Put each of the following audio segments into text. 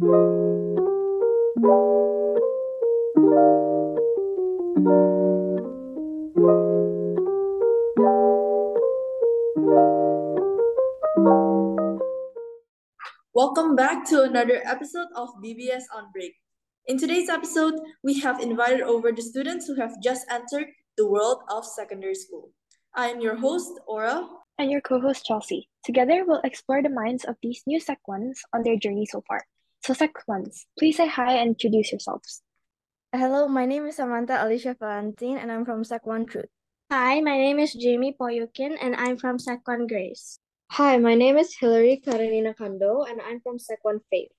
Welcome back to another episode of BBS on Break. In today's episode, we have invited over the students who have just entered the world of secondary school. I am your host, Aura. And your co host, Chelsea. Together, we'll explore the minds of these new Sec 1s on their journey so far. So, Sec 1s, please say hi and introduce yourselves. Hello, my name is Samantha Alicia Valentine, and I'm from Sec 1 Truth. Hi, my name is Jamie Poyukin, and I'm from Sec 1 Grace. Hi, my name is Hilary Karenina Kando, and I'm from Sec 1 Faith.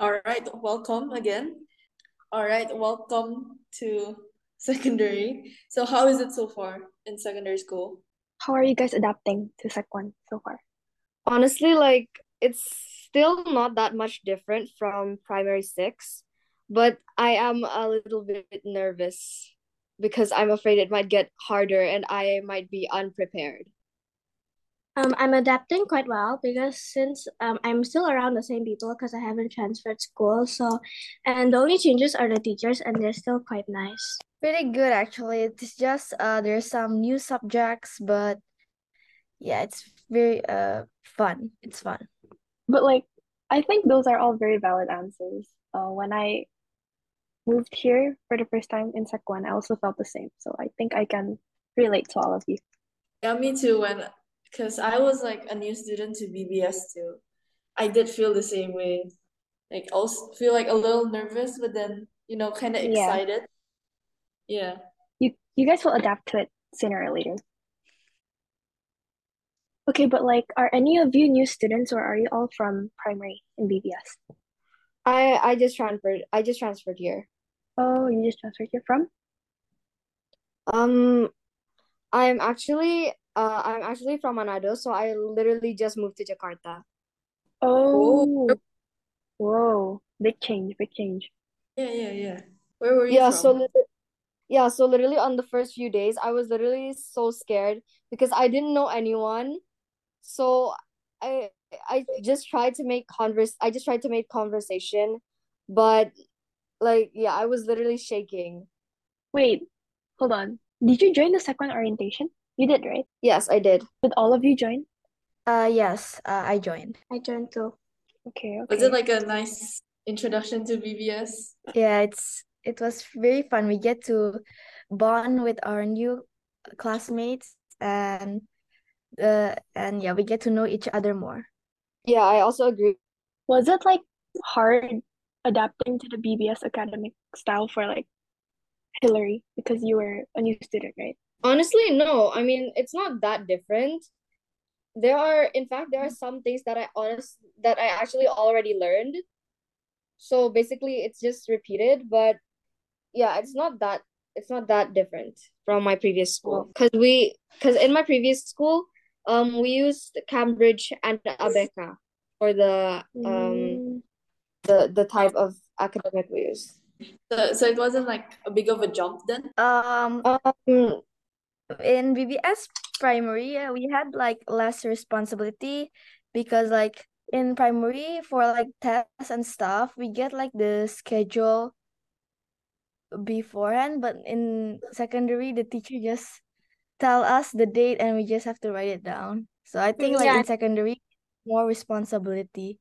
All right, welcome again. All right, welcome to secondary. So, how is it so far in secondary school? How are you guys adapting to Sec 1 so far? Honestly, like, it's still not that much different from primary six, but I am a little bit nervous because I'm afraid it might get harder and I might be unprepared. Um, I'm adapting quite well because since um, I'm still around the same people because I haven't transferred school. So, and the only changes are the teachers, and they're still quite nice. Pretty good, actually. It's just uh, there's some new subjects, but yeah, it's very uh fun. It's fun. But, like, I think those are all very valid answers. Uh, when I moved here for the first time in Sec 1, I also felt the same. So, I think I can relate to all of you. Yeah, me too. When because I was like a new student to BBS too. I did feel the same way. Like also feel like a little nervous, but then you know, kind of Yeah. excited. Yeah. You, you guys will adapt to it sooner or later. Okay, but like, are any of you new students or are you all from primary in BBS? I I just transferred. I just transferred here. Oh, you just transferred here from? Um, I'm actually uh I'm actually from Manado, so I literally just moved to Jakarta. Oh, whoa, big change, big change. Yeah, yeah, yeah. Where were you Yeah, so from? lit- yeah, so literally on the first few days, I was literally so scared because I didn't know anyone. So I I just tried to make converse I just tried to make conversation, but like yeah, I was literally shaking. Wait, hold on. Did you join the second orientation? You did, right? Yes, I did. Did all of you join? Uh, yes, uh, I joined. I joined too. Okay, Was it like a nice introduction to BBS? Yeah, it's it was very fun. We get to bond with our new classmates and uh and yeah, we get to know each other more. Yeah, I also agree. Was it like hard adapting to the BBS academic style for like Hillary because you were a new student, right? Honestly, no. I mean, it's not that different. There are, in fact, there are some things that I honest that I actually already learned. So basically, it's just repeated, but yeah, it's not that it's not that different from my previous school. Because we, because in my previous school, um, we used Cambridge and Abeka for the um Mm, the the type of academic we use. So, so it wasn't like a big of a jump then? Um, Um, in BBS primary, we had like less responsibility because like in primary for like tests and stuff, we get like the schedule beforehand, but in secondary, the teacher just tell us the date and we just have to write it down. So I think like Yeah. in secondary, more responsibility.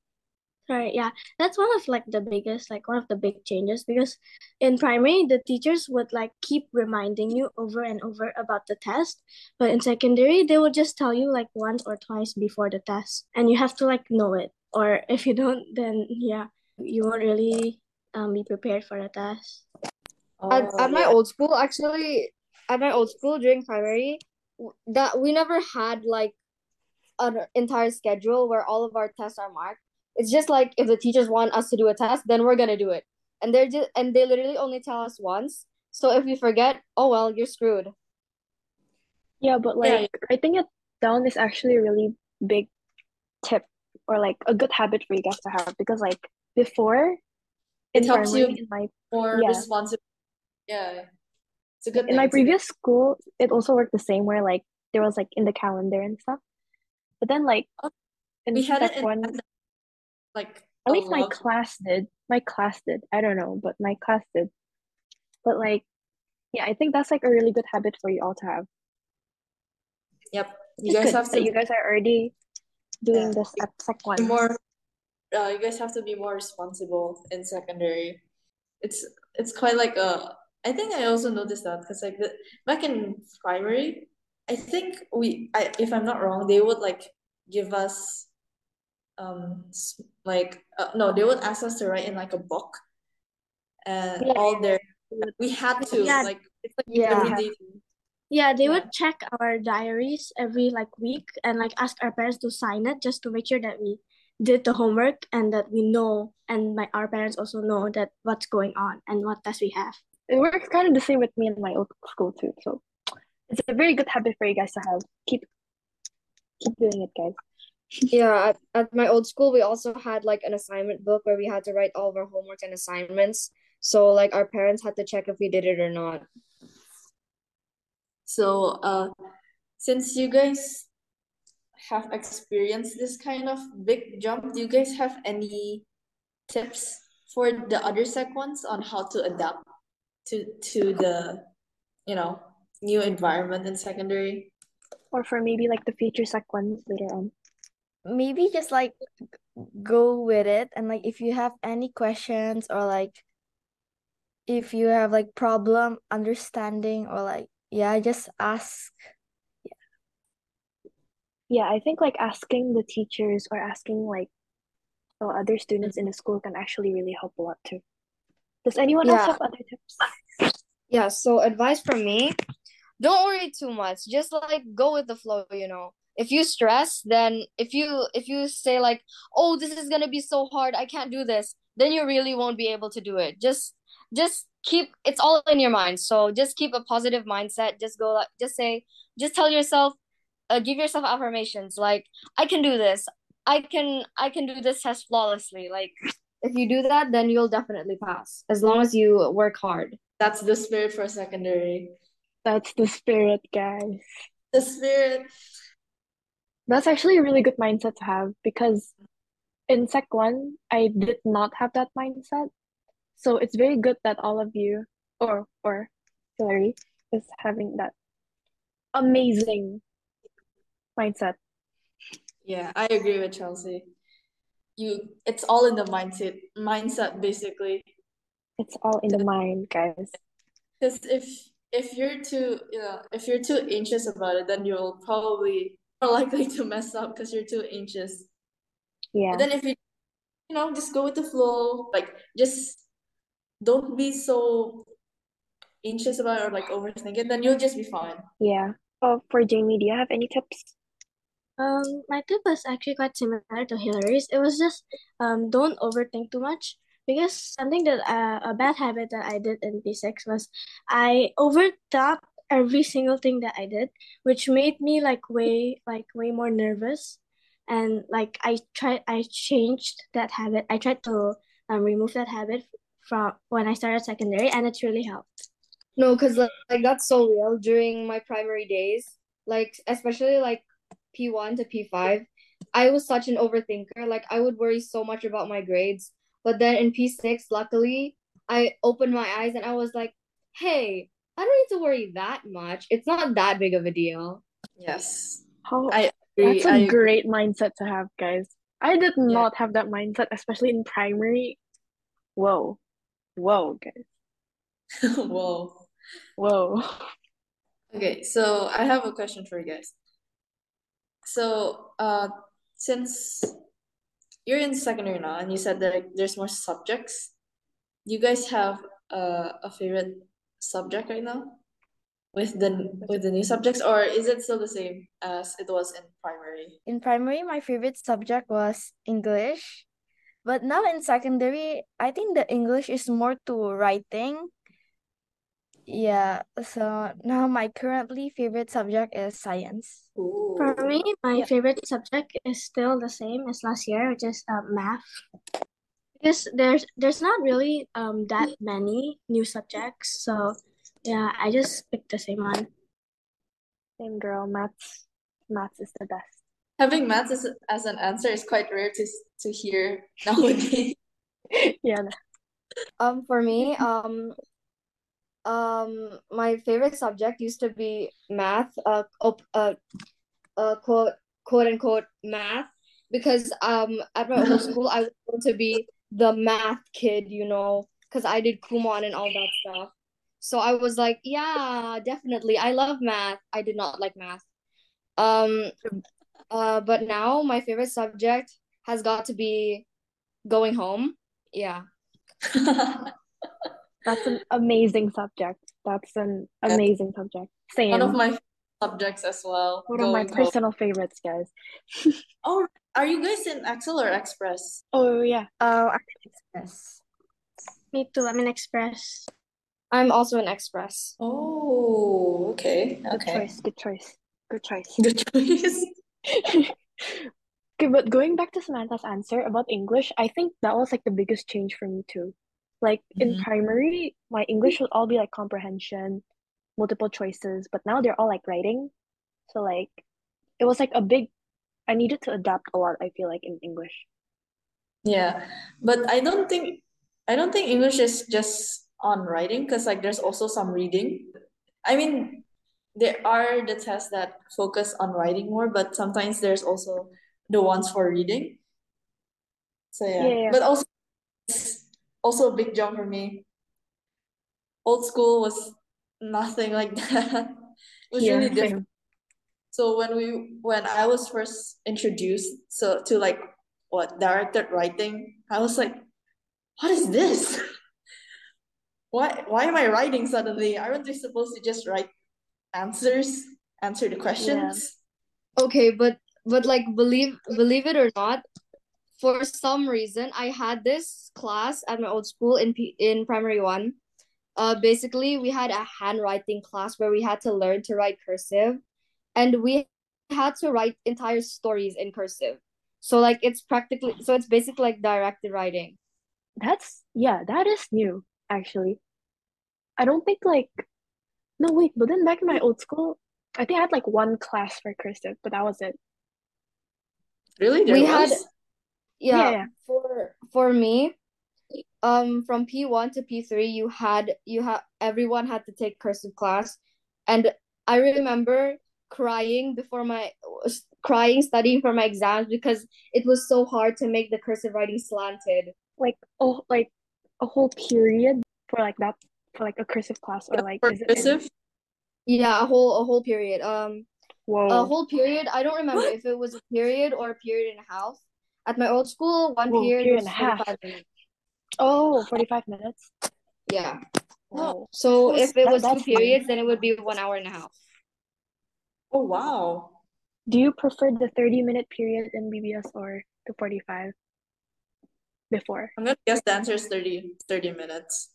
Right, yeah. That's one of like the biggest, like one of the big changes because in primary, the teachers would like keep reminding you over and over about the test. But in secondary, they will just tell you like once or twice before the test, and you have to like know it. Or if you don't, then yeah, you won't really um be prepared for the test. At, Oh, at my yeah. old school, actually, at my old school during primary, that we never had like an entire schedule where all of our tests are marked. It's just like if the teachers want us to do a test, then we're gonna do it. And they're just and they literally only tell us once. So if we forget, oh well, you're screwed. yeah, but Yeah, like writing it down is actually a really big tip or like a good habit for you guys to have because like before It helps you in my more yeah. responsible. Yeah. It's a good in my thing. It's a good previous school, it also worked the same where like there was like in the calendar and stuff. But then like Oh, in We had it in one, like At least my class did. My class did. I don't know, but my class did. But like, yeah, I think that's like a really good habit for you all to have. Yep. You It's guys good have to you guys are already doing Yeah. this at sec one. more uh, you guys have to be more responsible in secondary. It's it's quite like a I think I also noticed that because like the back in primary, I think we I if I'm not wrong, they would like give us um like uh, no, they would ask us to write in like a book and Yeah, all their we had to Yeah. like like Yeah. Yeah, they Yeah. would check our diaries every like week and like ask our parents to sign it just to make sure that we did the homework and that we know and like our parents also know that what's going on and what tests we have. It works kind of the same with me in my old school too. So it's a very good habit for you guys to have. Keep keep doing it, guys. Yeah, at, at my old school, we also had like an assignment book where we had to write all of our homework and assignments. So like our parents had to check if we did it or not. So uh since you guys have experienced this kind of big jump, do you guys have any tips for the other sec ones on how to adapt to to the you know new environment in secondary? Or for maybe like the future sec ones later on. Maybe just like go with it and like if you have any questions or like if you have like problem understanding or like yeah, just ask. Yeah, Yeah, I think like asking the teachers or asking like other students mm. in the school can actually really help a lot too. Does anyone else have other tips? Yeah, so advice from me, don't worry too much. Just like go with the flow, you know. If you stress, then if you if you say like, "Oh, this is going to be so hard. I can't do this." Then you really won't be able to do it. Just just keep it's all in your mind. So just keep a positive mindset. Just go like just say just tell yourself uh, give yourself affirmations like, "I can do this. I can I can do this test flawlessly." Like if you do that, then you'll definitely pass as long as you work hard. That's the spirit for secondary. That's the spirit, guys. The spirit. That's actually a really good mindset to have because in Sec 1, I did not have that mindset. So it's very good that all of you, or or Hillary, is having that amazing mindset. Yeah, I agree with Chelsea. You it's all in the mindset mindset basically. It's all in the mind, guys. Because if if you're too you know if you're too anxious about it, then you'll probably more likely to mess up because you're too anxious. Yeah. But then if you you know just go with the flow, like just don't be so anxious about it or like overthink it, then you'll just be fine. Yeah. Oh, for Jamie, do you have any tips? Um, my tip was actually quite similar to Hillary's. It was just um don't overthink too much because something that uh, a bad habit that I did in P6 was I overthought every single thing that I did, which made me like way like way more nervous. And like I tried I changed that habit. I tried to um remove that habit from when I started secondary and it's really helped. No, because like, like that's so real during my primary days. Like especially like P1 to P5, I was such an overthinker. Like I would worry so much about my grades. But then in P6, luckily, I opened my eyes and I was like, "Hey, I don't need to worry that much. It's not that big of a deal." Yes. How I agree. that's a I agree. great mindset to have, guys. I did not have that mindset, especially in primary. Whoa. Whoa, guys. Whoa. Whoa. Okay, so I have a question for you guys. So, uh, since you're in secondary now and you said that there's more subjects, you guys have uh, a favorite subject right now with the with the new subjects, or is it still the same as it was in primary? In primary, my favorite subject was English. But now in secondary, I think the English is more to writing. Yeah, so now my currently favorite subject is science. Ooh. For me, my Yeah. favorite subject is still the same as last year, which is uh, math. Because there's there's not really um that many new subjects, so yeah, I just picked the same one. Same girl, maths. Maths is the best. Having maths as, as an answer is quite rare to to hear nowadays. Yeah. Um, for me, um, um, my favorite subject used to be math. Uh, op, uh, uh, quote quote unquote math, because um at my old school I wanted to be the math kid, you know, because I did Kumon and all that stuff. So I was like, yeah, definitely. I love math. I did not like math. Um, uh, but now my favorite subject has got to be going home. Yeah. That's an amazing subject. That's an Yeah. amazing subject. Same. One of my subjects as well. One of my going home. personal favorites, guys. Oh, are you guys in Excel or Express? Oh yeah. Oh, I'm in Express. Me too. I'm in Express. I'm also an Express. Oh, okay, Okay. Good choice. Good choice. Good choice. Good choice. Okay, but going back to Samantha's answer about English, I think that was like the biggest change for me too. Like in Mhm. primary, my English would all be like comprehension, multiple choices, but now they're all like writing. So like it was like a big I needed to adapt a lot, I feel like in English. Yeah, but I don't think I don't think English is just on writing because like there's also some reading. I mean, there are the tests that focus on writing more, but sometimes there's also the ones for reading. So yeah, Yeah, yeah. but also also a big jump for me. Old school was nothing like that. It was Yeah, really different. same. So when we when I was first introduced so to like what directed writing, I was like, what is this? Why why am I writing suddenly? Aren't we supposed to just write answers, answer the questions? Okay, but but like believe believe it or not, for some reason I had this class at my old school in P in primary one. Uh, basically we had a handwriting class where we had to learn to write cursive, and we had to write entire stories in cursive. So like it's practically so it's basically like directed writing. That's yeah, that is new actually. I don't think like no wait, but then back in my old school, I think I had like one class for cursive, but that was it. Really? There We had was? Yeah, yeah, yeah. for for me, um from P1 to P3 you had you had everyone had to take cursive class and I remember crying before my crying studying for my exams because it was so hard to make the cursive writing slanted. Like oh like a whole period for like that for like a cursive class or like For is it in cursive? Yeah, a whole a whole period. Um a whole period. I don't remember What? if it was a period or a period and a half. At my old school, one whoa period period was and a half. 45 minutes. Oh, 45 minutes. Yeah. Whoa. So was if it That was two that's new. periods, then it would be one hour and a half. Oh wow. Do you prefer the 30 minute period in BBS or the 45 before? I'm gonna guess the answer is 30, 30 minutes.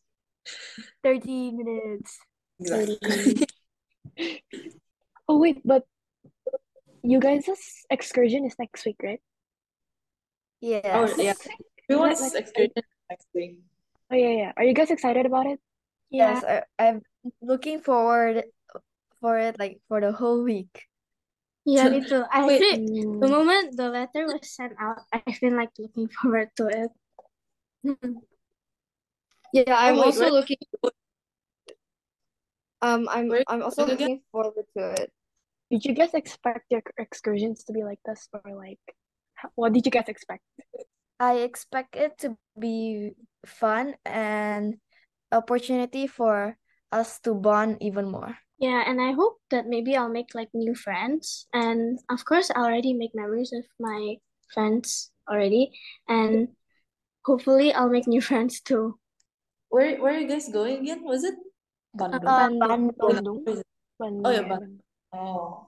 30 minutes. Exactly. Oh wait, but you guys' excursion is next week, right? Oh Yes. yeah. Is that Everyone's like excursion next week. oh yeah, yeah. Are you guys excited about it? Yes, Yeah. I, I'm looking forward for it like for the whole week. Yeah, me too. I Wait, actually, the moment the letter was sent out, I've been like looking forward to it. Yeah, I'm oh wait, also where looking um I'm where I'm also looking forward to it. did you guys expect your excursions to be like this or like how, what did you guys expect? I expect it to be fun and opportunity for us to bond even more. Yeah, and I hope that maybe I'll make like new friends. And of course, I already make memories with my friends already. And hopefully, I'll make new friends too. Where where are you guys going again? Was it Bandung? Uh, Bandung, Bandung. Bandung, Where is it? Oh yeah, yeah, Bandung. Bandung. Oh.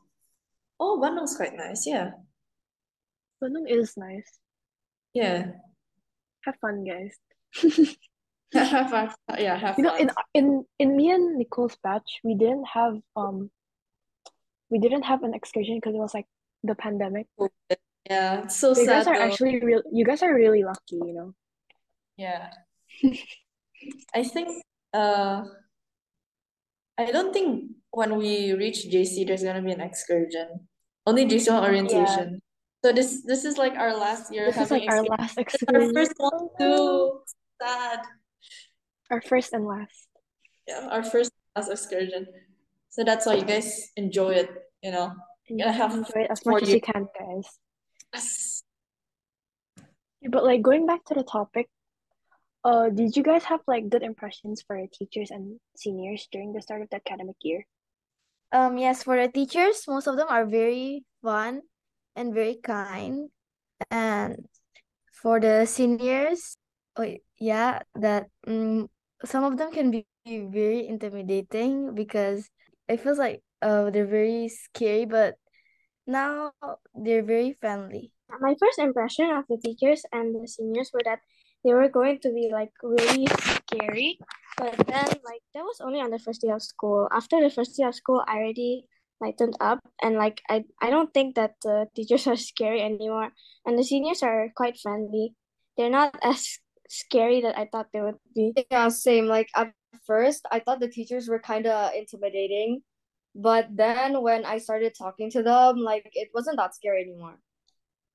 Oh, Bandung's quite nice. Yeah. Bandung is nice. Yeah. Have fun, guys. Have fun. Yeah, have You know, in in in me and Nicole's batch, we didn't have um we didn't have an excursion because it was like the pandemic. Yeah, it's so So you guys are though. actually real you guys are really lucky, you know. Yeah. I think uh I don't think when we reach JC there's gonna be an excursion. Only JC1 Yeah. orientation. So this this is like our last year This is like having our last It's our first one too. Sad. Our first and last. Yeah, our first class excursion. So that's why you guys enjoy it, you know. You're gonna have Enjoy it as four much as you can, guys. Yes. But like going back to the topic, uh, did you guys have like good impressions for teachers and seniors during the start of the academic year? Um, yes, for the teachers, most of them are very fun and very kind. And for the seniors, oh yeah, that um, some of them can be very intimidating because it feels like uh they're very scary, but now they're very friendly. My first impression of the teachers and the seniors were that they were going to be like really scary. But then like that was only on the first day of school. After the first day of school, I already lightened up and like I, I don't think that the teachers are scary anymore. And the seniors are quite friendly. They're not as scary that I thought they would be. Yeah, same. Like at first, I thought the teachers were kind of intimidating, but then when I started talking to them, like it wasn't that scary anymore.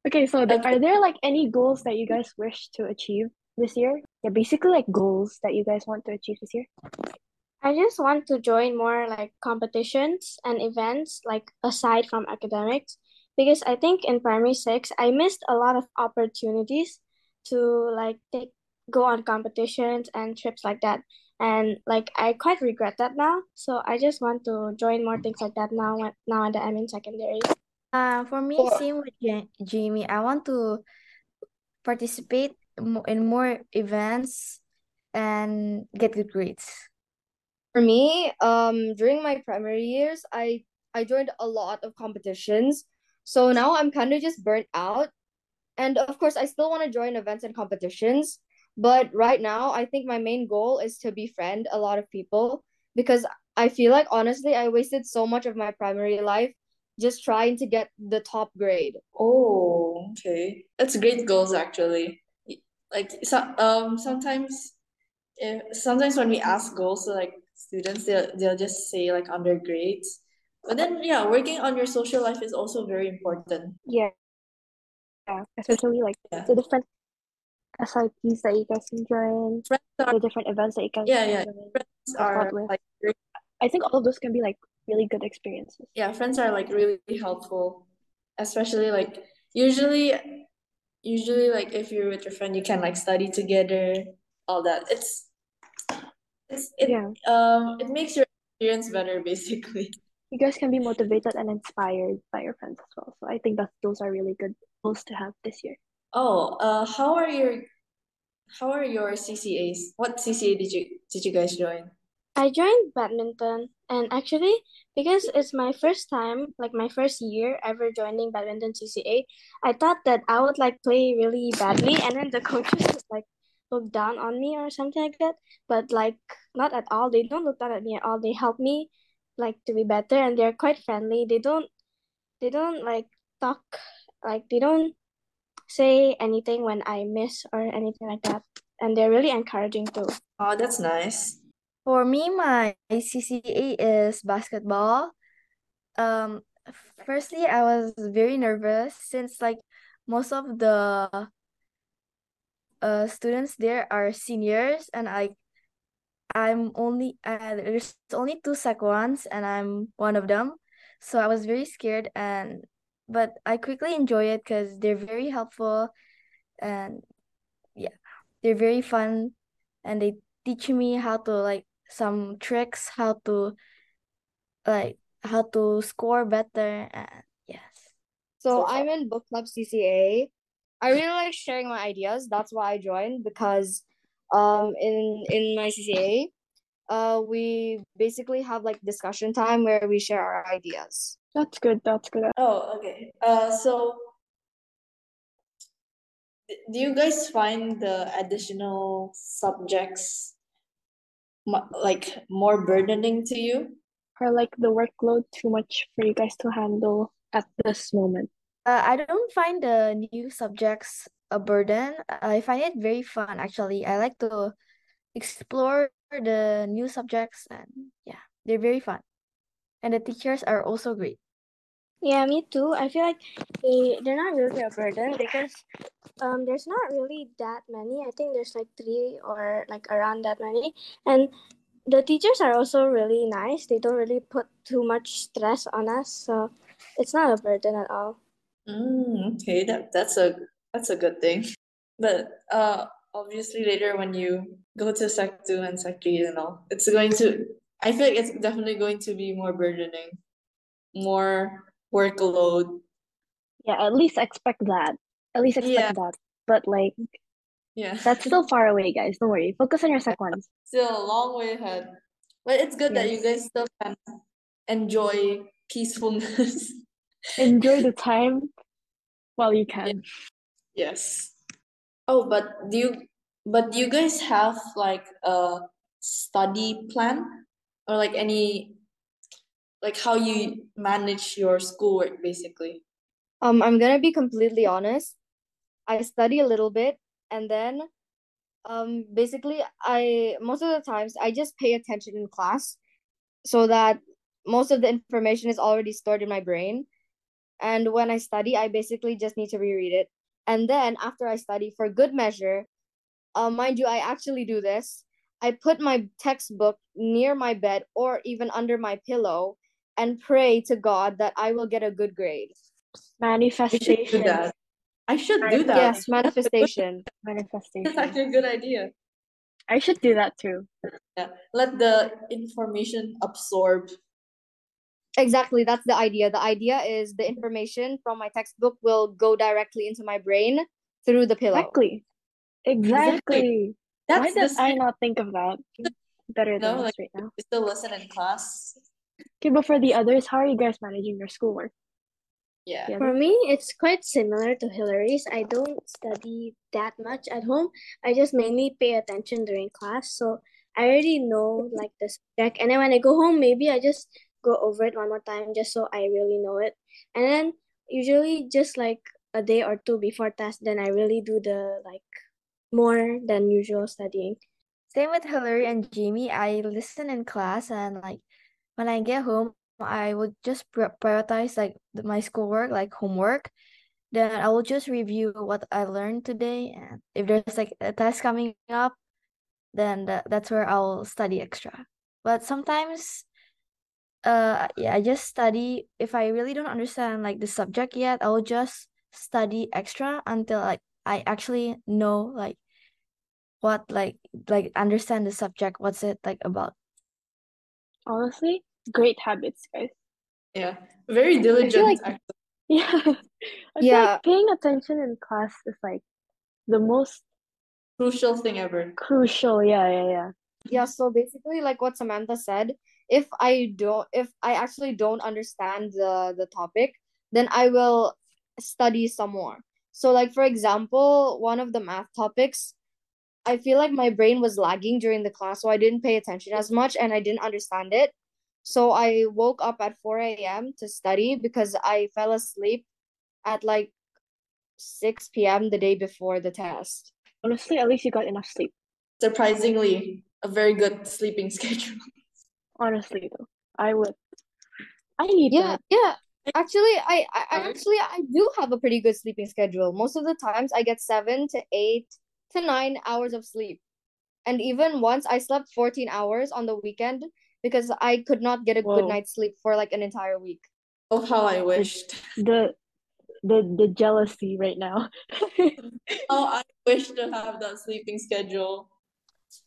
Okay, so th- Okay. are there like any goals that you guys wish to achieve this year? Yeah, basically like goals that you guys want to achieve this year. I just want to join more like competitions and events like aside from academics because I think in primary six I missed a lot of opportunities to like take go on competitions and trips like that. And like I quite regret that now. So I just want to join more things like that now now that I'm in secondary. Uh, for me, For- same with Jamie. I want to participate in more events and get good grades. For me, um, during my primary years, I I joined a lot of competitions. So now I'm kind of just burnt out. And of course, I still want to join events and competitions. But right now, I think my main goal is to befriend a lot of people because I feel like honestly, I wasted so much of my primary life just trying to get the top grade. Oh, okay. That's great goals actually. Like so, um sometimes if sometimes when we ask goals to like students, they'll they'll just say like under grades. But then yeah, working on your social life is also very important. Yeah. Yeah, especially like Yeah. the different SIPs that you guys can join, Friends are the different events that you guys yeah, can yeah. Friends are like I think all of those can be like really good experiences. yeah, friends are like really helpful. Especially like usually usually like if you're with your friend you can like study together, all that. It's it's it Yeah. um it makes your experience better basically. You guys can be motivated and inspired by your friends as well. So I think that those are really good goals to have this year. Oh, uh, how are your how are your CCAs? What CCA did you did you guys join? I joined badminton and actually because it's my first time, like my first year ever joining badminton CCA, I thought that I would like play really badly and then the coaches would like look down on me or something like that. But like not at all. They don't look down at me at all. They help me like to be better and they're quite friendly. They don't they don't like talk like they don't say anything when I miss or anything like that. And they're really encouraging too. Oh, that's nice. For me, my CCA is basketball. Um, firstly, I was very nervous since like most of the uh students there are seniors and I I'm only uh, there's only two sec ones and I'm one of them. So I was very scared and but I quickly enjoy it because they're very helpful and yeah, they're very fun and they teach me how to like some tricks, how to like how to score better and yes. So So I'm in book club CCA. I really like sharing my ideas. That's why I joined because um in in my CCA, uh we basically have like discussion time where we share our ideas. That's good. That's good. Oh, okay. Uh, so d- do you guys find the additional subjects mo- like more burdening to you? Or like the workload too much for you guys to handle at this moment. Uh, I don't find the new subjects a burden. I find it very fun actually. I like to explore the new subjects and yeah, they're very fun. And the teachers are also great. Yeah, me too. I feel like they they're not really a burden because um there's not really that many. I think there's like three or like around that many. And the teachers are also really nice. They don't really put too much stress on us, so it's not a burden at all. Mm, okay, that that's a that's a good thing. But uh obviously later when you go to sec two and sec three and all, it's going to I feel like it's definitely going to be more burdening, more workload. Yeah, at least expect that. At least expect Yeah. that. But like Yeah. that's still far away, guys. Don't worry. Focus on your sec ones. Still a long way ahead. But it's good that you guys still can enjoy peacefulness. Enjoy the time while you can. Yes. Oh, but do you but do you guys have like a study plan or like any like how you manage your schoolwork basically? Um, I'm gonna be completely honest. I study a little bit and then um basically I most of the times I just pay attention in class so that most of the information is already stored in my brain. And when I study, I basically just need to reread it. And then after I study for good measure, uh, mind you, I actually do this. I put my textbook near my bed or even under my pillow and pray to God that I will get a good grade. I should do Manifestation. that. I should do that. Yes, manifestation. That's Manifestation. actually a good idea. I should do that too. Yeah. Let the information absorb. Exactly, that's the idea. The idea is the information from my textbook will go directly into my brain through the pillow. Exactly. Exactly. Why That's the did I not think of that better than us like right now? you still listen in class. Okay, but for the others, how are you guys managing your schoolwork? Yeah. For me, it's quite similar to Hillary's. I don't study that much at home. I just mainly pay attention during class. So I already know like the subject. And then when I go home, maybe I just go over it one more time just so I really know it. And then usually just like a day or two before test, then I really do the like more than usual studying. Same with Hillary and Jimmy. I listen in class and like when I get home, I would just prioritize like my schoolwork, like homework. Then I will just review what I learned today, and if there's like a test coming up, then tha- that's where I'll study extra. But sometimes, uh, yeah, I just study. If I really don't understand like the subject yet, I'll just study extra until like I actually know like what like like understand the subject. What's it like about? Honestly, great habits, guys. Yeah. Very diligent like- Yeah. I feel Yeah. like paying attention in class is like the most Crucial thing ever. crucial. Yeah, yeah, yeah. Yeah, so basically like what Samantha said, if I don't if I actually don't understand the the topic, then I will study some more. So like for example, one of the math topics, I feel like my brain was lagging during the class, so I didn't pay attention as much and I didn't understand it. So I woke up at 4 a.m. to study because I fell asleep at like 6 p.m. the day before the test. Honestly, at least you got enough sleep. Surprisingly, a very good sleeping schedule. Honestly, though, I would. I need Yeah, that. yeah. Actually, I, I I actually I do have a pretty good sleeping schedule. Most of the times I get seven to eight to nine hours of sleep. And even once I slept 14 hours on the weekend because I could not get a good night's sleep for like an entire week. Oh, how I wished. The the the jealousy right now. Oh, I wish to have that sleeping schedule.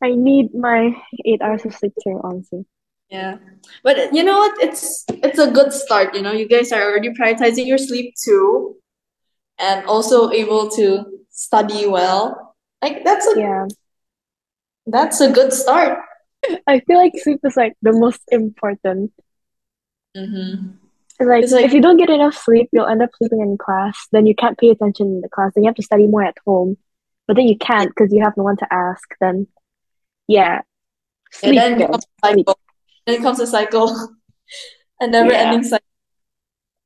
I need my eight hours of sleep too, honestly. Yeah. But you know what? It's it's a good start, you know. You guys are already prioritizing your sleep too, and also able to study well. Like that's a Yeah. that's a good start. I feel like sleep is like the most important. Mm-hmm. Like, like- if you don't get enough sleep, you'll end up sleeping in class. Then you can't pay attention in the class. Then you have to study more at home. But then you can't because you have no one to ask. Then, yeah, Yeah, sleep, then it becomes a cycle. Then it becomes a cycle. A never-ending cycle.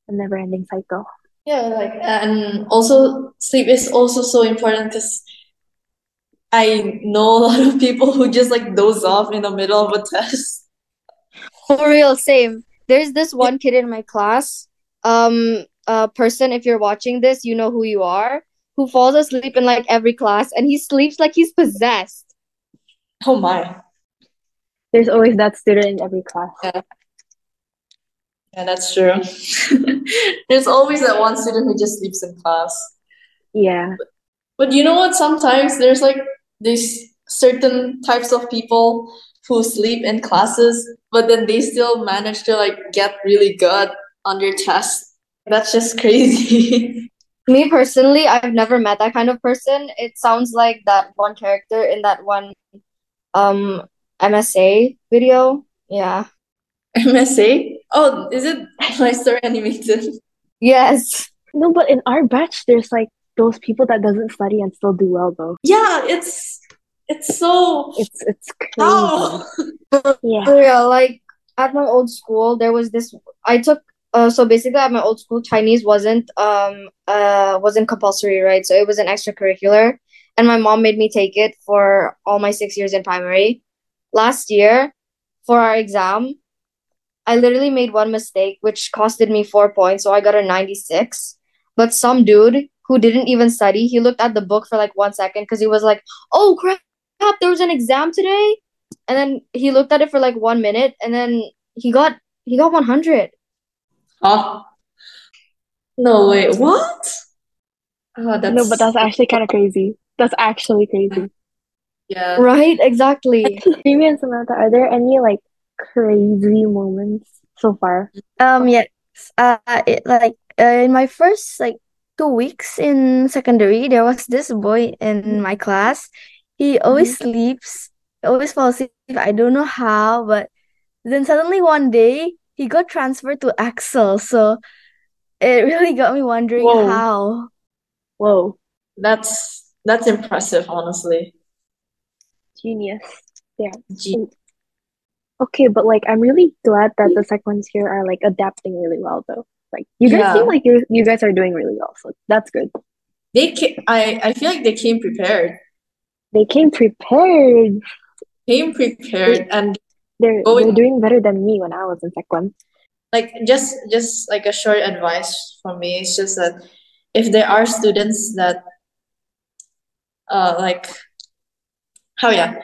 A never-ending cycle. Yeah, like and also sleep is also so important because I know a lot of people who just like doze off in the middle of a test. For real, same. There's this one kid in my class. um uh person if you're watching this, you know who you are, who falls asleep in like every class and he sleeps like he's possessed. Oh my. There's always that student in every class. Yeah. Yeah, that's true. There's always that one student who just sleeps in class. Yeah. But you know what? Sometimes there's like these certain types of people who sleep in classes, but then they still manage to like get really good on their tests. That's just crazy. Me personally, I've never met that kind of person. It sounds like that one character in that one um MSA video. Yeah. MSA? Oh, is it My Story Animated? Yes. No, but in our batch, there's like those people that doesn't study and still do well though. Yeah, it's it's so It's it's crazy. how? Yeah. For real, like at my old school, there was this. I took uh so basically at my old school, Chinese wasn't um uh wasn't compulsory, right? So it was an extracurricular, and my mom made me take it for all my six years in primary. Last year, for our exam, I literally made one mistake, which costed me four points, so I got a ninety six. But some dude who didn't even study, he looked at the book for like one second because he was like, "Oh crap, there was an exam today." and then he looked at it for like one minute and then he got he got 100 Huh? No way. What? Oh, that's No, but that's actually kind of crazy. That's actually crazy. Yeah. right exactly Phoebe and Samantha, are there any like crazy moments so far? Um, yes. Uh, it, like uh, in my first like two weeks in secondary, there was this boy in my class. He always sleeps, always falls asleep. I don't know how, but then suddenly one day he got transferred to Excel. So it really got me wondering Whoa. how. Whoa, That's that's impressive, honestly. Genius. Yeah. Gee. Okay, but like I'm really glad that the second ones here are like adapting really well though. Like you guys Yeah. seem like you you guys are doing really well, so that's good. They came, I I feel like they came prepared. They came prepared. Came prepared and They're Going- they're doing better than me when I was in sec one. like just just like a short advice for me it's just that if there are students that uh like how yeah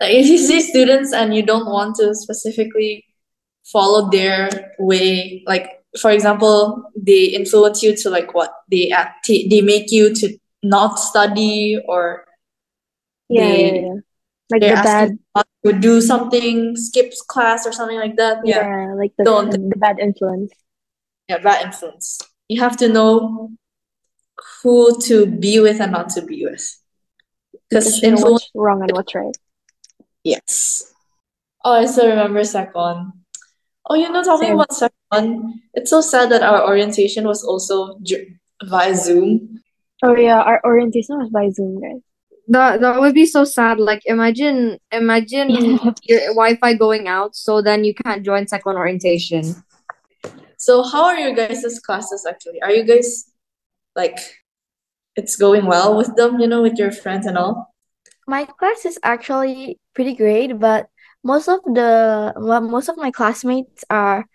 like if you see students and you don't want to specifically follow their way like for example they influence you to like what they act they make you to not study or Yeah, They- yeah, yeah. Like the bad to do something skips class or something like that yeah yeah, like the Don't. the bad influence. yeah bad influence you have to know who to be with and not to be with because Because you know influence what's wrong and what's right. yes oh i still remember sec one. Oh, you know talking Same. about sec one, it's so sad that our orientation was also j- via zoom Oh yeah, our orientation was by Zoom, guys. that that would be so sad like imagine imagine your wi-fi going out so then you can't join second orientation so how are your guys' classes actually are you guys like it's going well with them you know with your friends and all My class is actually pretty great, but most of the well, most of my classmates are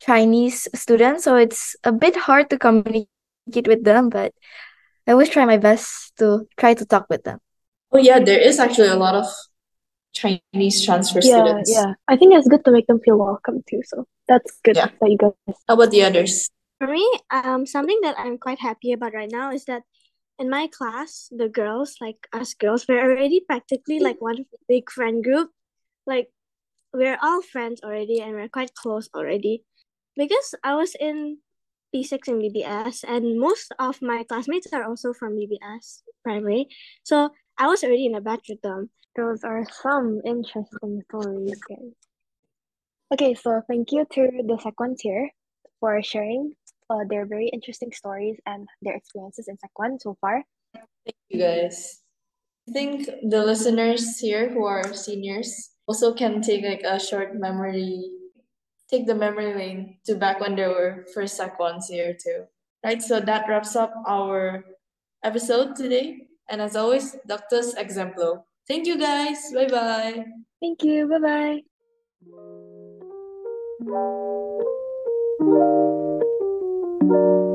Chinese students, so it's a bit hard to communicate with them, but I always try my best to try to talk with them. oh yeah there is actually a lot of chinese transfer Yeah, students yeah. I think it's good to make them feel welcome too. So that's good Yeah. that you guys. how about the others For me, um, something that I'm quite happy about right now is that in my class, the girls, like us girls, we're already practically like one big friend group. Like we're all friends already and we're quite close already. Because I was in P6 in BBS and most of my classmates are also from BBS primary. So I was already in a batch with them. Those are some interesting stories, guys. Okay, so thank you to the sec ones here for sharing uh, their very interesting stories and their experiences in one so far. Thank you guys. I think the listeners here who are seniors also can take like a short memory, take the memory lane to back when there were first ones here too. Right, so that wraps up our episode today. And as always, Doctors Exemplo. Thank you guys. Bye bye. Thank you. Bye bye. You.